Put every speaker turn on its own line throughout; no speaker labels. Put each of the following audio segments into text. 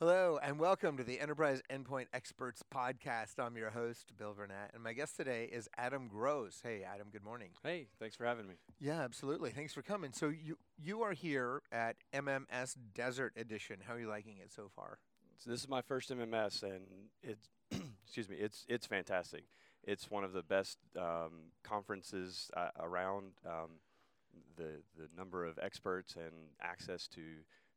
Hello, and welcome to the Enterprise Endpoint Experts Podcast. I'm your host, Bill Burnett, and my guest today is Adam Gross. Hey, Adam, good morning.
Hey, thanks for having me.
Yeah, absolutely. Thanks for coming. So you you are here at MMS Desert Edition. How are you liking it so far?
So this is my first MMS, and it's excuse me, it's it's fantastic. It's one of the best um, conferences uh, around. Um, the the number of experts and access to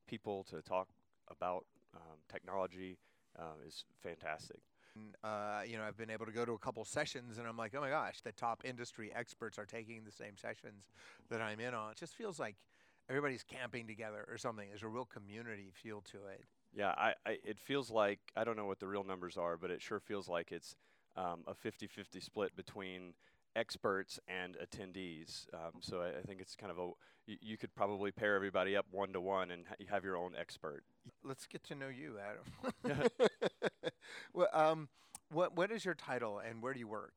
people to talk about um, technology uh, is fantastic.
Uh, you know, I've been able to go to a couple sessions, and I'm like, oh my gosh, the top industry experts are taking the same sessions that I'm in on. It just feels like everybody's camping together or something. There's a real community feel to it.
Yeah, I, I it feels like I don't know what the real numbers are, but it sure feels like it's um, a 50-50 split between experts and attendees. Um, so I, I, think it's kind of a you, you, could probably pair everybody up one to one and ha- you have your own expert.
Let's get to know you, Adam. well, um, what what is your title and where do you work?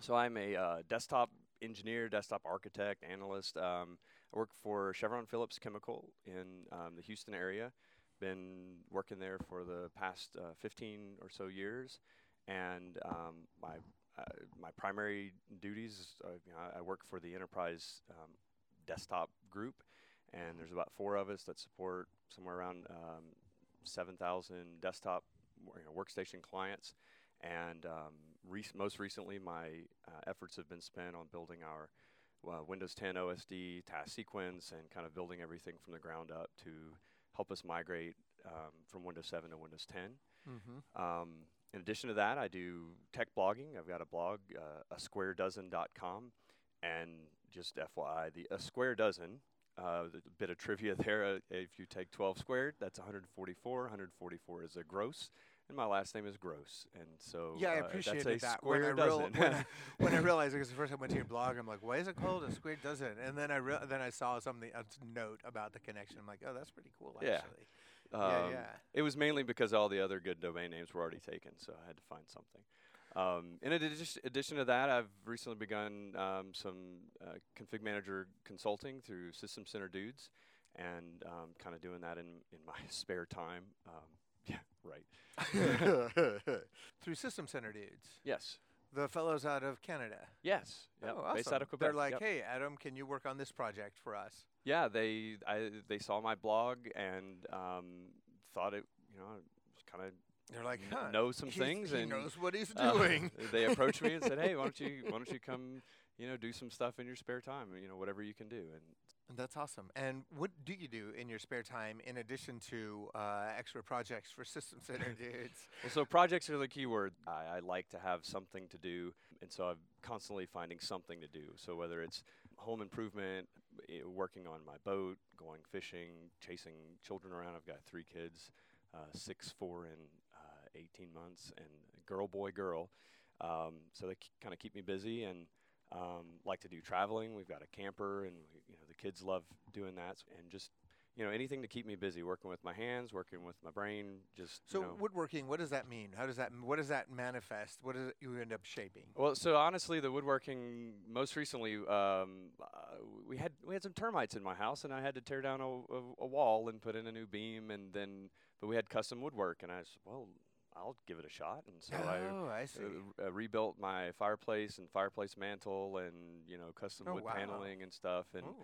So I'm a uh, desktop engineer, desktop architect, analyst. Um, I work for Chevron Phillips Chemical in um, the Houston area. Been working there for the past uh, 15 or so years, and um, my uh, my primary duties, uh, you know, I work for the enterprise um, desktop group, and there's about four of us that support somewhere around um, 7,000 desktop you know, workstation clients. And um, most recently, my uh, efforts have been spent on building our uh, Windows 10 OSD task sequence and kind of building everything from the ground up to help us migrate um, from Windows 7 to Windows 10. Mm-hmm. In addition to that, I do tech blogging. I've got a blog, uh, asquaredozen.com, and just FYI, the a square dozen. Uh, a bit of trivia there. Uh, if you take 12 squared, that's 144. 144 is a gross, and my last name is Gross, and so
yeah, I
uh,
appreciated that. When I, real, when, I, when I realized because the first time I went to your blog, I'm like, why is it called a square dozen? And then I re- then I saw something a note about the connection. I'm like, oh, that's pretty cool, actually. Um, yeah, yeah.
It was mainly because all the other good domain names were already taken, so I had to find something. Um, in addition, addition to that, I've recently begun um, some uh, config manager consulting through System Center Dudes, and um, kind of doing that in in my spare time. Um, yeah, right.
through System Center Dudes.
Yes.
The fellows out of Canada.
Yes.
Yep. Oh, awesome.
Based out of Quebec.
They're like,
yep.
hey, Adam, can you work on this project for us?
Yeah, they I, they saw my blog and um, thought it, you know, kind of
they're like, huh,
know some things
he
and
knows what he's doing.
Uh, they approached me and said, "Hey, why don't you why don't you come, you know, do some stuff in your spare time, you know, whatever you can do." And
that's awesome. And what do you do in your spare time in addition to uh, extra projects for System Center dudes?
well, so projects are the key word. I, I like to have something to do, and so I'm constantly finding something to do. So whether it's home improvement, working on my boat, going fishing, chasing children around. I've got three kids, uh, six, four, and uh, 18 months, and girl, boy, girl. Um, so they kind of keep me busy and um, like to do traveling. We've got a camper, and we, you know the kids love doing that, and just you know anything to keep me busy, working with my hands, working with my brain. Just
so
you know.
woodworking. What does that mean? How does that what does that manifest? What does you end up shaping?
Well, so honestly, the woodworking most recently, um, uh, we had we had some termites in my house, and I had to tear down a, a, a wall and put in a new beam, and then but we had custom woodwork, and I said, well, I'll give it a shot. And so
oh,
I,
I see.
Uh, uh, rebuilt my fireplace and fireplace mantle and you know custom
oh,
wood
wow.
paneling and stuff. And
Ooh.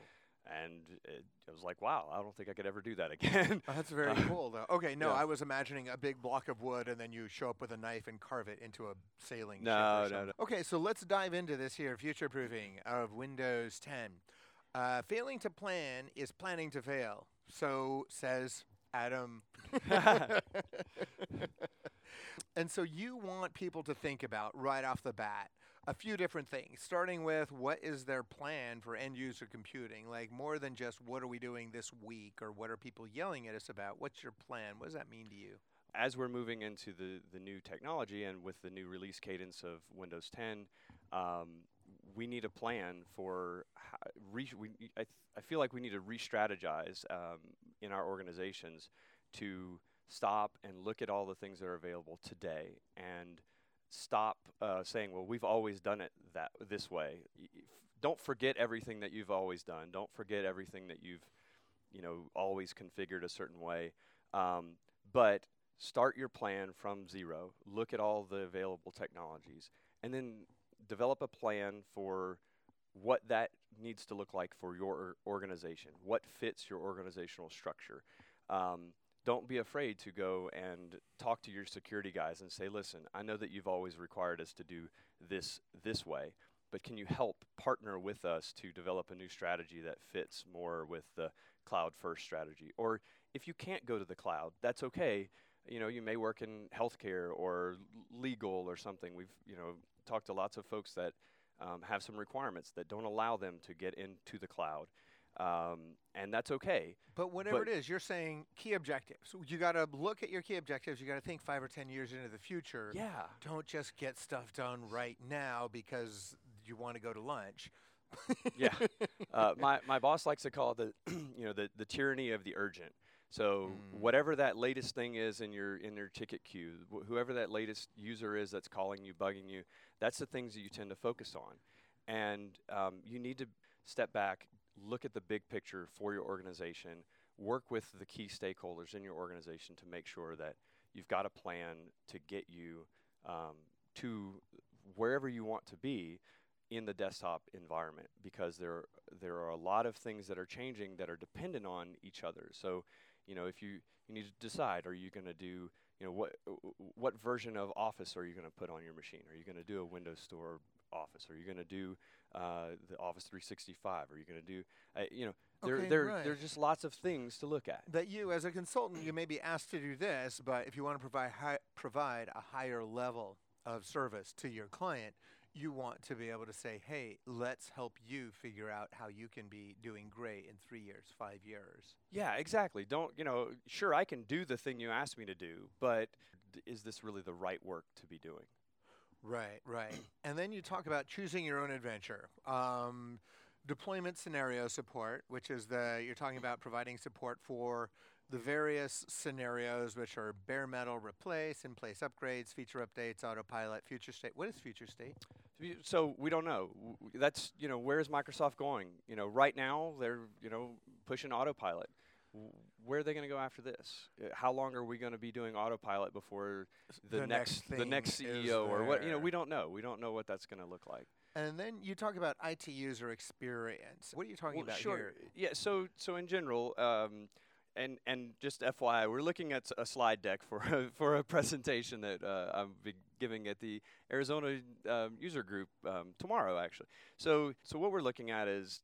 and it, I was like, wow, I don't think I could ever do that again.
Oh, that's very
Uh,
cool, though. Okay, no,
yeah.
I was imagining a big block of wood, and then you show up with a knife and carve it into a sailing
No,
ship.
no, no.
Okay, so let's dive into this here: future proofing of Windows 10. Uh, failing to plan is planning to fail. So says Adam. and so you want people to think about right off the bat a few different things, starting with what is their plan for end user computing? Like more than just what are we doing this week or what are people yelling at us about? What's your plan? What does that mean to you?
as we're moving into the, the new technology and with the new release cadence of Windows 10, um, we need a plan for re- we, I, th- I feel like we need to re-strategize um, in our organizations to stop and look at all the things that are available today and stop uh, saying, well, we've always done it that this way. Don't forget everything that you've always done. Don't forget everything that you've, you know, always configured a certain way. Um, but start your plan from zero, look at all the available technologies, and then develop a plan for what that needs to look like for your organization, what fits your organizational structure. Um, don't be afraid to go and talk to your security guys and say, listen, I know that you've always required us to do this this way, but can you help partner with us to develop a new strategy that fits more with the cloud first strategy? Or if you can't go to the cloud, that's okay. You know, you may work in healthcare or legal or something. We've, you know, talked to lots of folks that um, have some requirements that don't allow them to get into the cloud. Um, and that's okay.
But whatever but it is, you're saying key objectives. You got to look at your key objectives. You got to think five or ten years into the future.
Yeah.
Don't just get stuff done right now because you want to go to lunch.
yeah. Uh, my my boss likes to call the you know the the tyranny of the urgent. So mm. whatever that latest thing is in your in your ticket queue, wh- whoever that latest user is that's calling you, bugging you, that's the things that you tend to focus on, and um, you need to step back, look at the big picture for your organization, work with the key stakeholders in your organization to make sure that you've got a plan to get you um, to wherever you want to be in the desktop environment because there there are a lot of things that are changing that are dependent on each other. So, you know, if you you need to decide are you going to do you know what what version of Office are you going to put on your machine? Are you going to do a Windows Store Office? Are you going to do uh, the Office 365? Are you going to do uh, you know there
okay,
there
right.
there's just lots of things to look at.
That you as a consultant you may be asked to do this, but if you want to provide hi- provide a higher level of service to your client, you want to be able to say, hey, let's help you figure out how you can be doing great in three years, five years.
Yeah, exactly. Don't, you know, sure, I can do the thing you asked me to do, but d- is this really the right work to be doing?
Right, right. and then you talk about choosing your own adventure. Um, deployment scenario support, which is the, you're talking about providing support for the various scenarios, which are bare metal replace, in place upgrades, feature updates, autopilot, future state. What is future state?
So we don't know. That's you know where is Microsoft going? You know, right now they're you know pushing autopilot. Where are they going to go after this? Uh, how long are we going to be doing autopilot before the,
the
next,
next
the next CEO or what? You know, we don't know. We don't know what that's going to look like.
And then you talk about IT user experience. What are you talking
Well,
about
sure.
here?
Yeah. So so in general. Um, and and just FYI, we're looking at a slide deck for a, for a presentation that uh, I'll be giving at the Arizona um, user group um, tomorrow, actually. So so what we're looking at is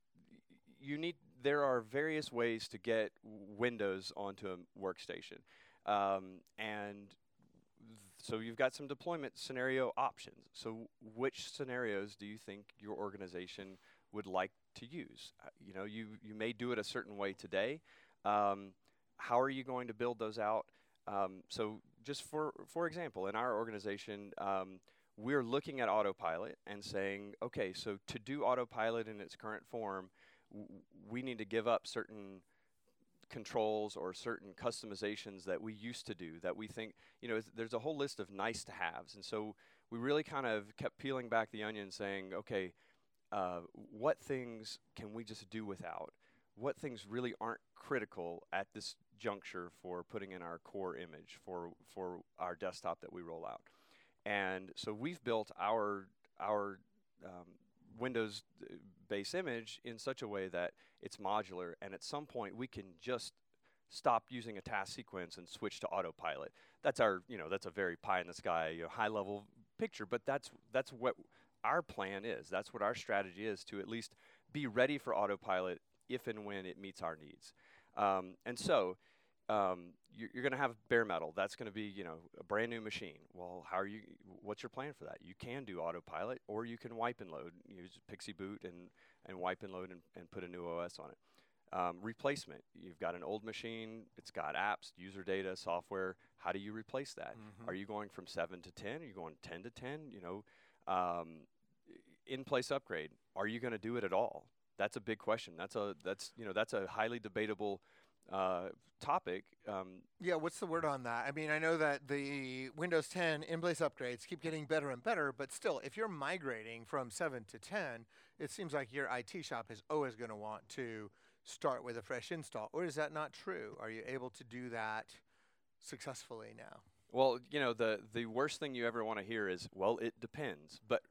you need there are various ways to get Windows onto a workstation, um, and so you've got some deployment scenario options. So which scenarios do you think your organization would like to use? Uh, you know, you you may do it a certain way today. Um, how are you going to build those out? Um, so, just for for example, in our organization, um, we're looking at autopilot and saying, okay, so to do autopilot in its current form, we need to give up certain controls or certain customizations that we used to do that we think you know there's a whole list of nice to haves and so we really kind of kept peeling back the onion saying okay uh, what things can we just do without what things really aren't critical at this juncture for putting in our core image for for our desktop that we roll out. And so we've built our our um, Windows uh, base image in such a way that it's modular, and at some point we can just stop using a task sequence and switch to autopilot. That's our you know that's a very pie in the sky you know, high level picture, but that's that's what our plan is. That's what our strategy is to at least be ready for autopilot if and when it meets our needs. Um, and so um, you're, you're going to have bare metal. That's going to be you know a brand new machine. Well, how are you? What's your plan for that? You can do autopilot, or you can wipe and load. Use PXE Boot and and wipe and load and, and put a new OS on it. Um, replacement. You've got an old machine. It's got apps, user data, software. How do you replace that?
Mhm.
Are you going from seven to ten? Are you going ten to ten? You know, um, in place upgrade. Are you going to do it at all? That's a big question. That's a that's you know that's a highly debatable uh, topic. Um,
Yeah, what's the word on that? I mean, I know that the Windows 10 in-place upgrades keep getting better and better, but still, if you're migrating from 7 to 10, it seems like your IT shop is always going to want to start with a fresh install. Or is that not true? Are you able to do that successfully now?
Well, you know, the the worst thing you ever want to hear is, well, it depends, but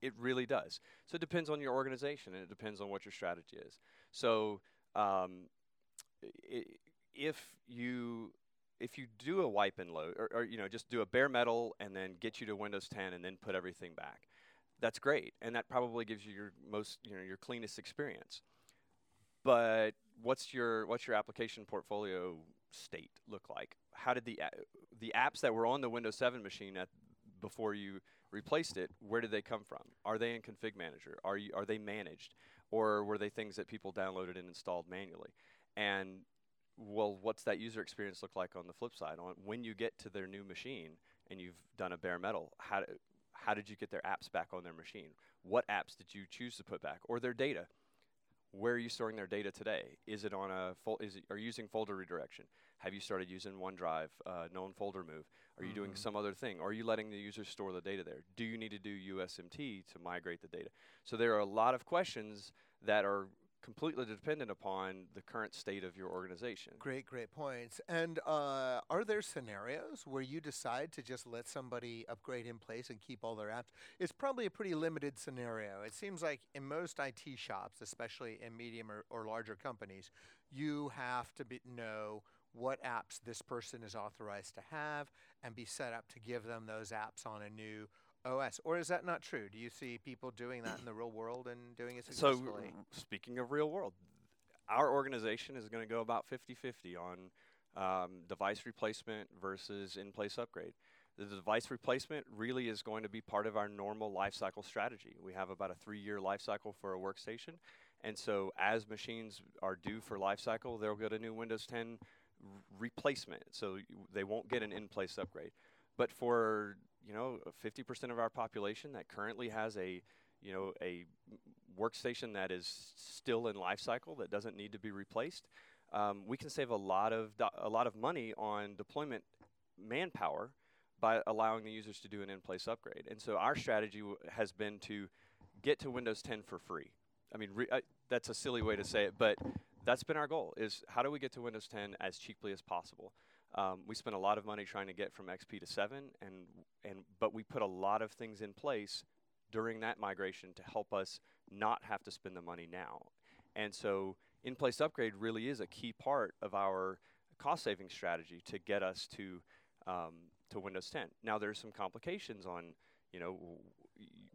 it really does. So it depends on your organization, and it depends on what your strategy is. So um, if you if you do a wipe and load, or, or you know, just do a bare metal and then get you to Windows 10 and then put everything back, that's great, and that probably gives you your most you know your cleanest experience. But what's your what's your application portfolio state look like? How did the the apps that were on the Windows 7 machine at before you replaced it? Where did they come from? Are they in Config Manager? Are you are they managed, or were they things that people downloaded and installed manually? And well, what's that user experience look like on the flip side? On when you get to their new machine and you've done a bare metal, how how did you get their apps back on their machine? What apps did you choose to put back, or their data? Where are you storing their data today? Is it on a fol- is it, are you using folder redirection? Have you started using OneDrive, uh, known folder move? Are you doing
Mhm.
some other thing? Are you letting the user store the data there? Do you need to do USMT to migrate the data? So there are a lot of questions that are completely dependent upon the current state of your organization.
Great, great points. And uh, are there scenarios where you decide to just let somebody upgrade in place and keep all their apps? It's probably a pretty limited scenario. It seems like in most IT shops, especially in medium or, or larger companies, you have to be, know what apps this person is authorized to have and be set up to give them those apps on a new OS. Or is that not true? Do you see people doing that in the real world and doing it
So,
successfully?
r- speaking of real world, our organization is going to go about 50 50 on um, device replacement versus in place upgrade. The device replacement really is going to be part of our normal lifecycle strategy. We have about a three year life cycle for a workstation. And so, as machines are due for life cycle, they'll get a new Windows 10 r- replacement. So, y- they won't get an in place upgrade. But for you know 50% of our population that currently has a you know a workstation that is still in life cycle that doesn't need to be replaced, um, we can save a lot of do- a lot of money on deployment manpower by allowing the users to do an in-place upgrade. And so our strategy w- has been to get to Windows 10 for free. I mean, re- I, that's a silly way to say it, but that's been our goal: is how do we get to Windows 10 as cheaply as possible? Um, we spent a lot of money trying to get from XP to 7, and and but we put a lot of things in place during that migration to help us not have to spend the money now. And so in-place upgrade really is a key part of our cost-saving strategy to get us to um, to Windows 10. Now there's some complications on, you know,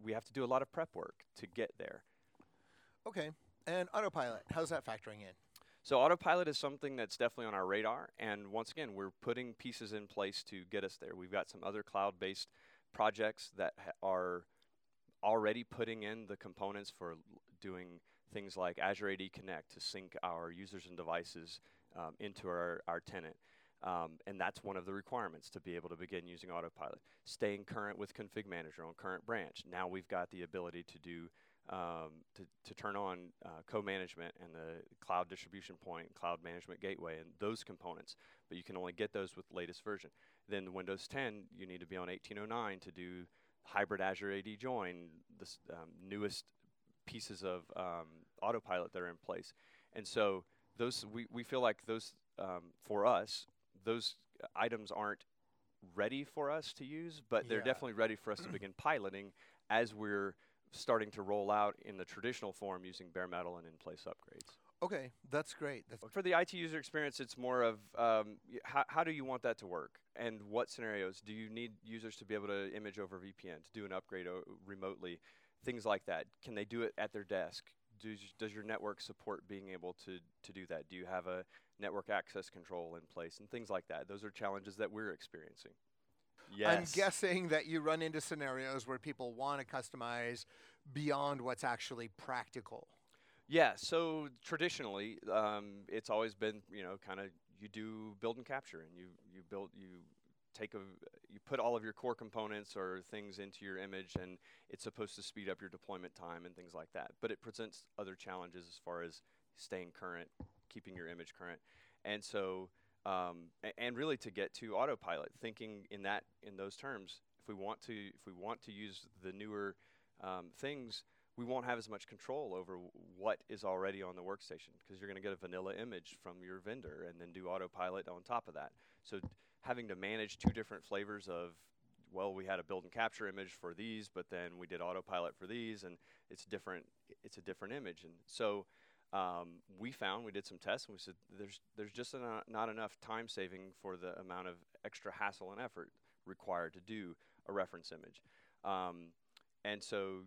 we have to do a lot of prep work to get there.
Okay. And autopilot, how's that factoring in?
So autopilot is something that's definitely on our radar, and once again, we're putting pieces in place to get us there. We've got some other cloud-based projects that ha- are already putting in the components for doing things like Azure AD Connect to sync our users and devices um, into our, our tenant. Um, and that's one of the requirements to be able to begin using autopilot. Staying current with config manager on current branch. Now we've got the ability to do um, to, to turn on uh, co-management and the cloud distribution point, cloud management gateway, and those components. But you can only get those with the latest version. Then the Windows 10, you need to be on 1809 to do hybrid Azure AD join, the um, newest pieces of um, autopilot that are in place. And so those we, we feel like those um, for us those items aren't ready for us to use, but they're
Yeah.
definitely ready for us to begin piloting as we're starting to roll out in the traditional form using bare metal and in-place upgrades.
Okay, that's great. That's
For the IT user experience, it's more of um, how, how do you want that to work, and what scenarios do you need users to be able to image over VPN to do an upgrade o- remotely, things like that. Can they do it at their desk? Does, does your network support being able to to do that? Do you have a network access control in place and things like that? Those are challenges that we're experiencing. Yes.
I'm guessing that you run into scenarios where people want to customize beyond what's actually practical.
Yeah, so traditionally, um, it's always been you know kind of you do build and capture, and you you build you take a you put all of your core components or things into your image, and it's supposed to speed up your deployment time and things like that. But it presents other challenges as far as staying current, keeping your image current, and so um, and really to get to autopilot, thinking in that in those terms. If we want to if we want to use the newer um, things we won't have as much control over what is already on the workstation because you're going to get a vanilla image from your vendor and then do autopilot on top of that. So having to manage two different flavors of well, we had a build and capture image for these, but then we did autopilot for these, and it's different. It's a different image, and so um, we found we did some tests, and we said there's there's just not, not enough time saving for the amount of extra hassle and effort required to do a reference image, um, and so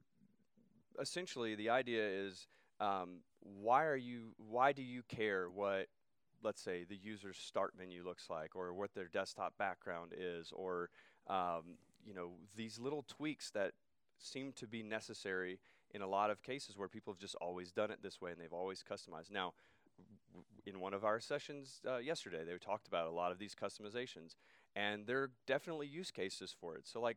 essentially the idea is um, why are you why do you care what let's say the user's start menu looks like or what their desktop background is or um, you know, these little tweaks that seem to be necessary in a lot of cases where people have just always done it this way and they've always customized. Now, in one of our sessions uh, yesterday, they talked about a lot of these customizations, and there are definitely use cases for it. So, like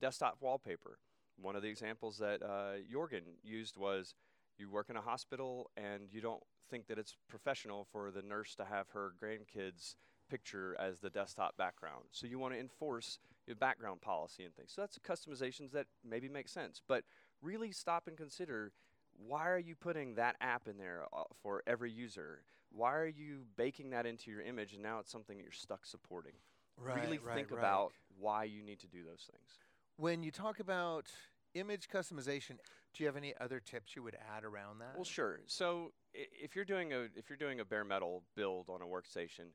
desktop wallpaper. One of the examples that uh, Jorgen used was you work in a hospital and you don't think that it's professional for the nurse to have her grandkids picture as the desktop background. So you want to enforce your background policy and things. So that's customizations that maybe make sense. But really stop and consider why are you putting that app in there uh, for every user? Why are you baking that into your image and now it's something that you're stuck supporting?
Right,
really
right,
think
right.
about why you need to do those things.
When you talk about image customization, do you have any other tips you would add around that?
Well, sure. So i- if you're doing a if you're doing a bare metal build on a workstation,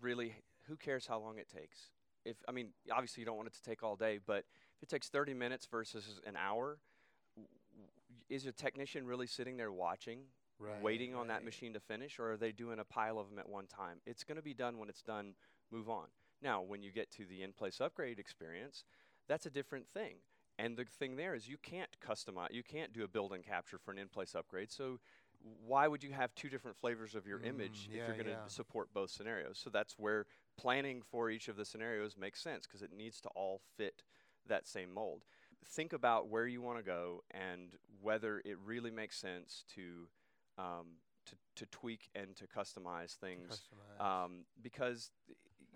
really, who cares how long it takes? If I mean, obviously you don't want it to take all day, but if it takes 30 minutes versus an hour, is a technician really sitting there watching,
Right,
waiting on that machine to finish, or are they doing a pile of them at one time? It's going to be done when it's done. Move on. Now, when you get to the in-place upgrade experience, that's a different thing. And the thing there is you can't customize, you can't do a build and capture for an in-place upgrade. So why would you have two different flavors of your image
Mm,
if you're going to
yeah.
support both scenarios? So that's where planning for each of the scenarios makes sense because it needs to all fit that same mold. Think about where you want to go and whether it really makes sense to um, to, to tweak and to customize things
Customize.
um, because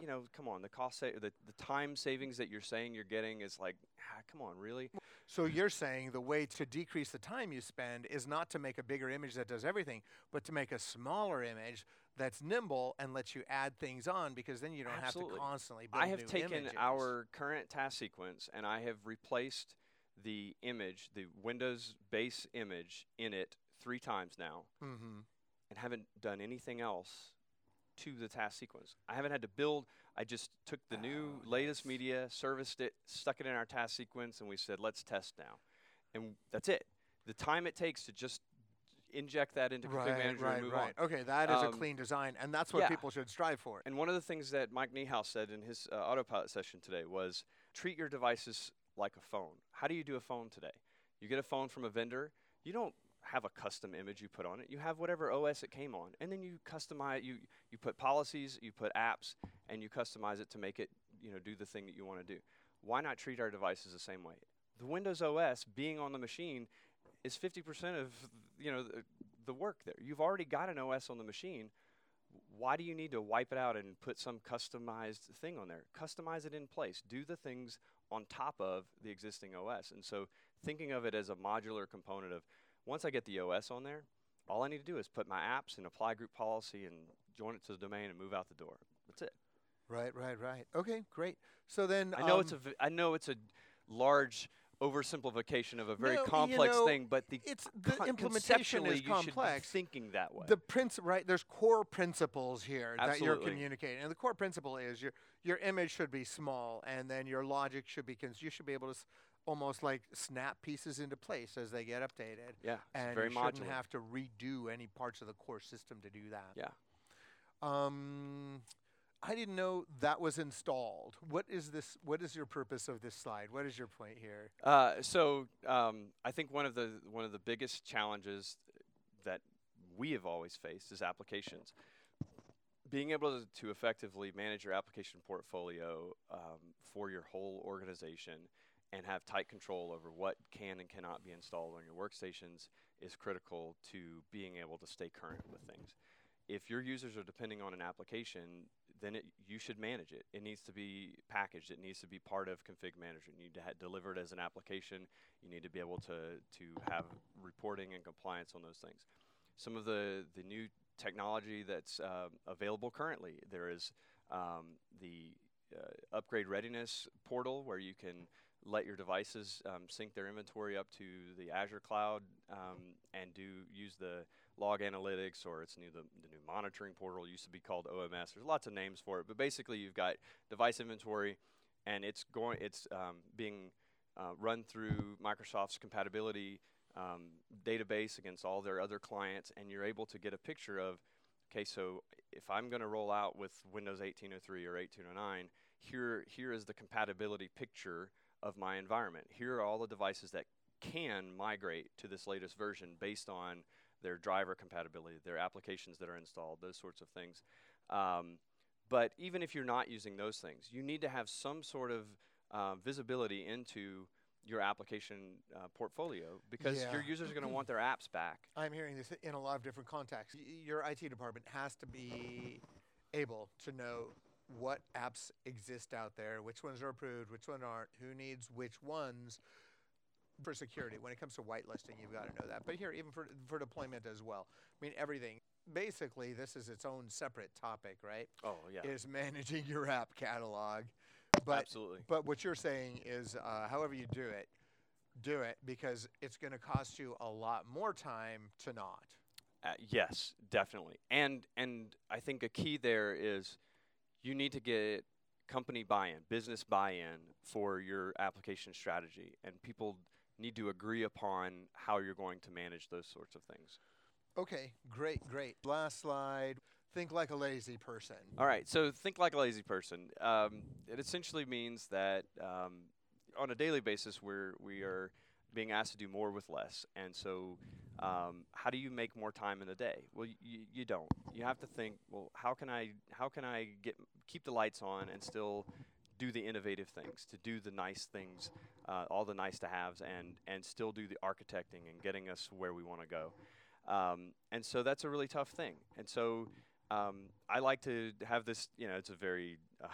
you know, come on, the cost sa- the the time savings that you're saying you're getting is like, ah, come on, really?
So you're saying the way to decrease the time you spend is not to make a bigger image that does everything, but to make a smaller image that's nimble and lets you add things on because then you don't
Absolutely.
have to constantly build
I have
new
taken
images.
our current task sequence and I have replaced the image, the Windows base image in it three times now,
Mhm.
and haven't done anything else to the task sequence. I haven't had to build. I just took the new
Oh,
latest media, serviced it, stuck it in our task sequence, and we said, let's test now. And that's it. The time it takes to just inject that into Config
Right,
Manager
right,
and move
right.
on.
Okay, that is a
Um,
clean design, and that's what
yeah.
people should strive for.
And one of the things that Mike Niehaus said in his uh, autopilot session today was treat your devices like a phone. How do you do a phone today? You get a phone from a vendor, you don't have a custom image you put on it. You have whatever OS it came on, and then you customize you you put policies, you put apps, and you customize it to make it, you know, do the thing that you want to do. Why not treat our devices the same way? The Windows OS being on the machine is 50% of, you know, the, the work there. You've already got an OS on the machine why do you need to wipe it out and put some customized thing on there? Customize it in place. Do the things on top of the existing OS. And so thinking of it as a modular component of once I get the OS on there, all I need to do is put my apps and apply group policy and join it to the domain and move out the door. That's it.
Right, right, right. Okay, great. So then
I know it's a
um,
v- I know it's a large oversimplification of a very
No, you
complex
know,
thing, but the
it's the
con-
implementation is
you
complex.
thinking that way.
the principle right there's core principles here that you're communicating and the core principle is your your image should be small and then your logic should be cons- you should be able to s- almost like snap pieces into place as they get updated
yeah, it's
and you shouldn't
modular.
have to redo any parts of the core system to do that
yeah.
um I didn't know that was installed. What is this? What is your purpose of this slide? What is your point here?
Uh, so um, I think one of the one of the biggest challenges that we have always faced is applications. Being able to, to effectively manage your application portfolio um, for your whole organization and have tight control over what can and cannot be installed on your workstations is critical to being able to stay current with things. If your users are depending on an application, then it, you should manage it. It needs to be packaged. It needs to be part of Config Manager. You need to ha- deliver it as an application. You need to be able to to have reporting and compliance on those things. Some of the the new technology that's um, available currently, there is um, the uh, upgrade readiness portal where you can let your devices um, sync their inventory up to the Azure cloud um, and do use the log analytics or it's new the, the new monitoring portal used to be called OMS. There's lots of names for it, but basically you've got device inventory and it's going it's um, being uh, run through Microsoft's compatibility um, database against all their other clients, and you're able to get a picture of okay, so if I'm going to roll out with Windows 1803 or 1809, here here is the compatibility picture of my environment. Here are all the devices that can migrate to this latest version based on their driver compatibility, their applications that are installed, those sorts of things. Um, but even if you're not using those things, you need to have some sort of uh, visibility into your application uh, portfolio because
Yeah.
your users are going to want their apps back.
I'm hearing this in a lot of different contexts. Y- your IT department has to be able to know what apps exist out there, which ones are approved, which ones aren't, who needs which ones for security. When it comes to whitelisting, you've got to know that. But here, even for, for deployment as well, I mean, everything. Basically, this is its own separate topic, right?
Oh yeah,
Is managing your app catalog. But
absolutely.
but what you're saying is, uh, however you do it, do it because it's going to cost you a lot more time to not.
Uh, yes, definitely. And and I think a key there is you need to get company buy-in, business buy-in for your application strategy, and people need to agree upon how you're going to manage those sorts of things.
Okay, great, great. Last slide. Think like a lazy person.
All right, so think like a lazy person. Um, it essentially means that um, on a daily basis, we're we are being asked to do more with less, and so um, how do you make more time in the day? Well, you, you don't. You have to think. Well, how can I how can I get keep the lights on and still do the innovative things, to do the nice things, uh, all the nice to haves, and and still do the architecting and getting us where we want to go. Um, and so that's a really tough thing. And so um, I like to have this. You know, it's a very uh,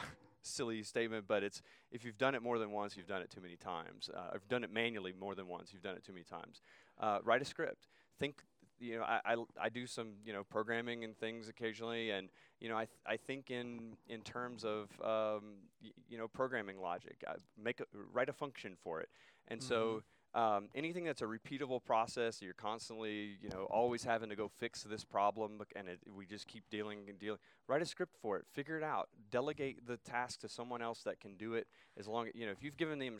silly statement, but it's if you've done it more than once, you've done it too many times. Uh, you've done it manually more than once, you've done it too many times. Uh, write a script. Think. You know, I I do some you know programming and things occasionally, and you know I th- I think in in terms of um, y- you know programming logic. I make a, write a function for it, and so um, anything that's a repeatable process, you're constantly, you know, always having to go fix this problem, and it, we just keep dealing and dealing. Write a script for it. Figure it out. Delegate the task to someone else that can do it. As long, you know, if you've given them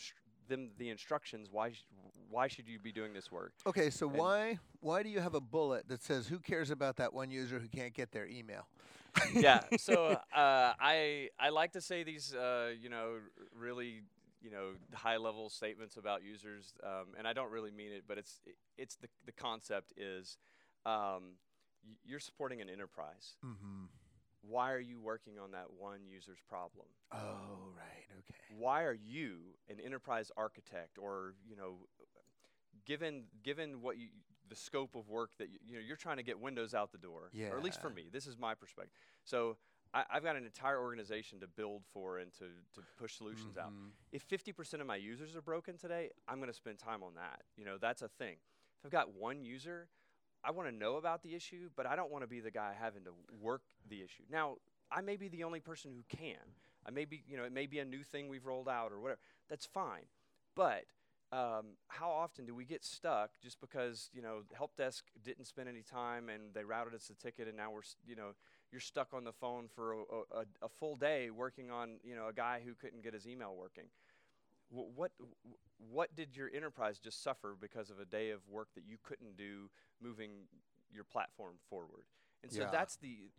them the instructions, why sh- why should you be doing this work?
Okay, so
And-
why why do you have a bullet that says who cares about that one user who can't get their email?
yeah. So uh, I I like to say these uh, you know really you know high level statements about users, um, and I don't really mean it, but it's it's the the concept is um, you're supporting an enterprise.
Mm-hmm.
Why are you working on that one user's problem?
Oh, right. Okay.
Why are you an enterprise architect, or you know, given given what you the scope of work that you, you know you're trying to get Windows out the door, or at least for me, this is my perspective. So I, I've got an entire organization to build for and to to push solutions out.
Mhm.
If 50% of my users are broken today, I'm going to spend time on that. You know, that's a thing. If I've got one user, I want to know about the issue, but I don't want to be the guy having to work the issue. Now, I may be the only person who can. I may be, you know, it may be a new thing we've rolled out or whatever. That's fine. But um, how often do we get stuck just because you know help desk didn't spend any time and they routed us the ticket and now we're you know you're stuck on the phone for a, a, a- full day working on you know a guy who couldn't get his email working. Wh- what what did your enterprise just suffer because of a day of work that you couldn't do moving your platform forward? And so
Yeah.
that's the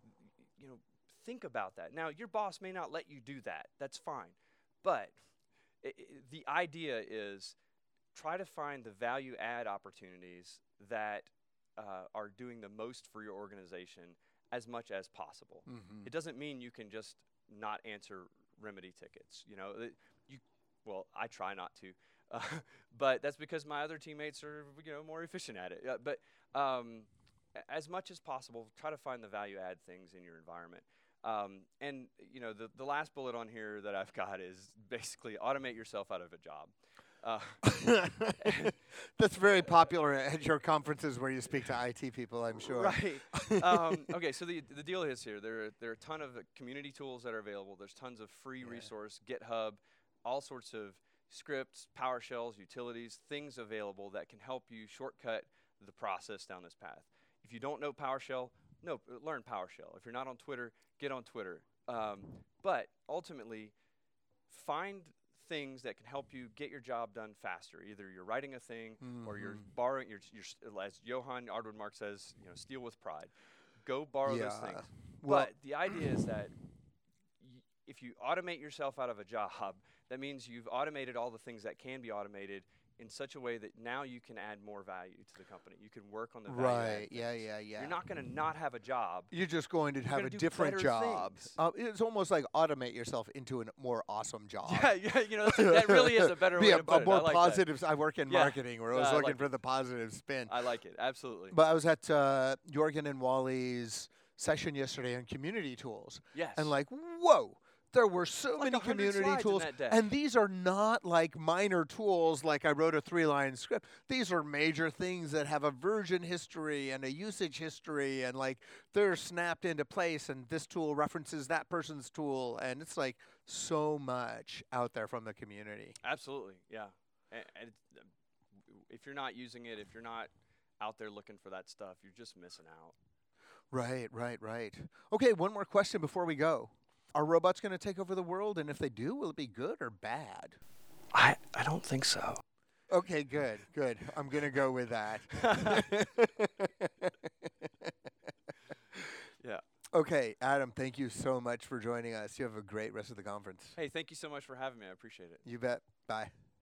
you know think about that. Now your boss may not let you do that. That's fine, but i i the idea is try to find the value add opportunities that uh, are doing the most for your organization as much as possible.
Mm-hmm.
It doesn't mean you can just not answer remedy tickets. You know, it- you well, I try not to, uh, but that's because my other teammates are you know more efficient at it. Uh, but um, as much as possible, try to find the value add things in your environment. Um, and you know, the the last bullet on here that I've got is basically automate yourself out of a job. Uh,
That's very popular at your conferences where you speak to IT people, I'm sure.
Right. um, okay, so the, the deal is here. There are, there are a ton of community tools that are available. There's tons of free
Yeah.
resource, GitHub, all sorts of scripts, PowerShells, utilities, things available that can help you shortcut the process down this path. If you don't know PowerShell, no, learn PowerShell. If you're not on Twitter, get on Twitter. Um, but ultimately, find things that can help you get your job done faster. Either you're writing a thing or you're
Mhm.
borrowing. You're, you're, as Johan Arwidmark says, you know, steal with pride. Go borrow those things.
Well,
but the idea is that y- if you automate yourself out of a job, that means you've automated all the things that can be automated in such a way that now you can add more value to the company. You can work on the
right. Yeah, yeah, yeah.
You're not going to not have a job.
You're just going to
You're
have a different job. Uh, it's almost like automate yourself into a more awesome job.
Yeah, yeah, you know that really is a better
Be
way
a,
to
a
put it. I
more
that.
positive. I work in
Yeah.
marketing where I was
I
looking
like
for
it.
the positive spin.
I like it absolutely.
But I was at uh, Jorgen and Wally's session yesterday on community tools,
yes.
and like, whoa, there were so
Like
many community tools, and these are not like minor tools. Like I wrote a three-line script. These are major things that have a version history and a usage history, and like they're snapped into place. And this tool references that person's tool, and it's like so much out there from the community.
Absolutely, yeah. And, and it's, uh, w- if you're not using it, if you're not out there looking for that stuff, you're just missing out.
Right, right, right. Okay, one more question before we go. Are robots going to take over the world? And if they do, will it be good or bad?
I, I don't think so.
Okay, good, good. I'm going to go with that.
Yeah.
Okay, Adam, thank you so much for joining us. You have a great rest of the conference.
Hey, thank you so much for having me. I appreciate it.
You bet. Bye.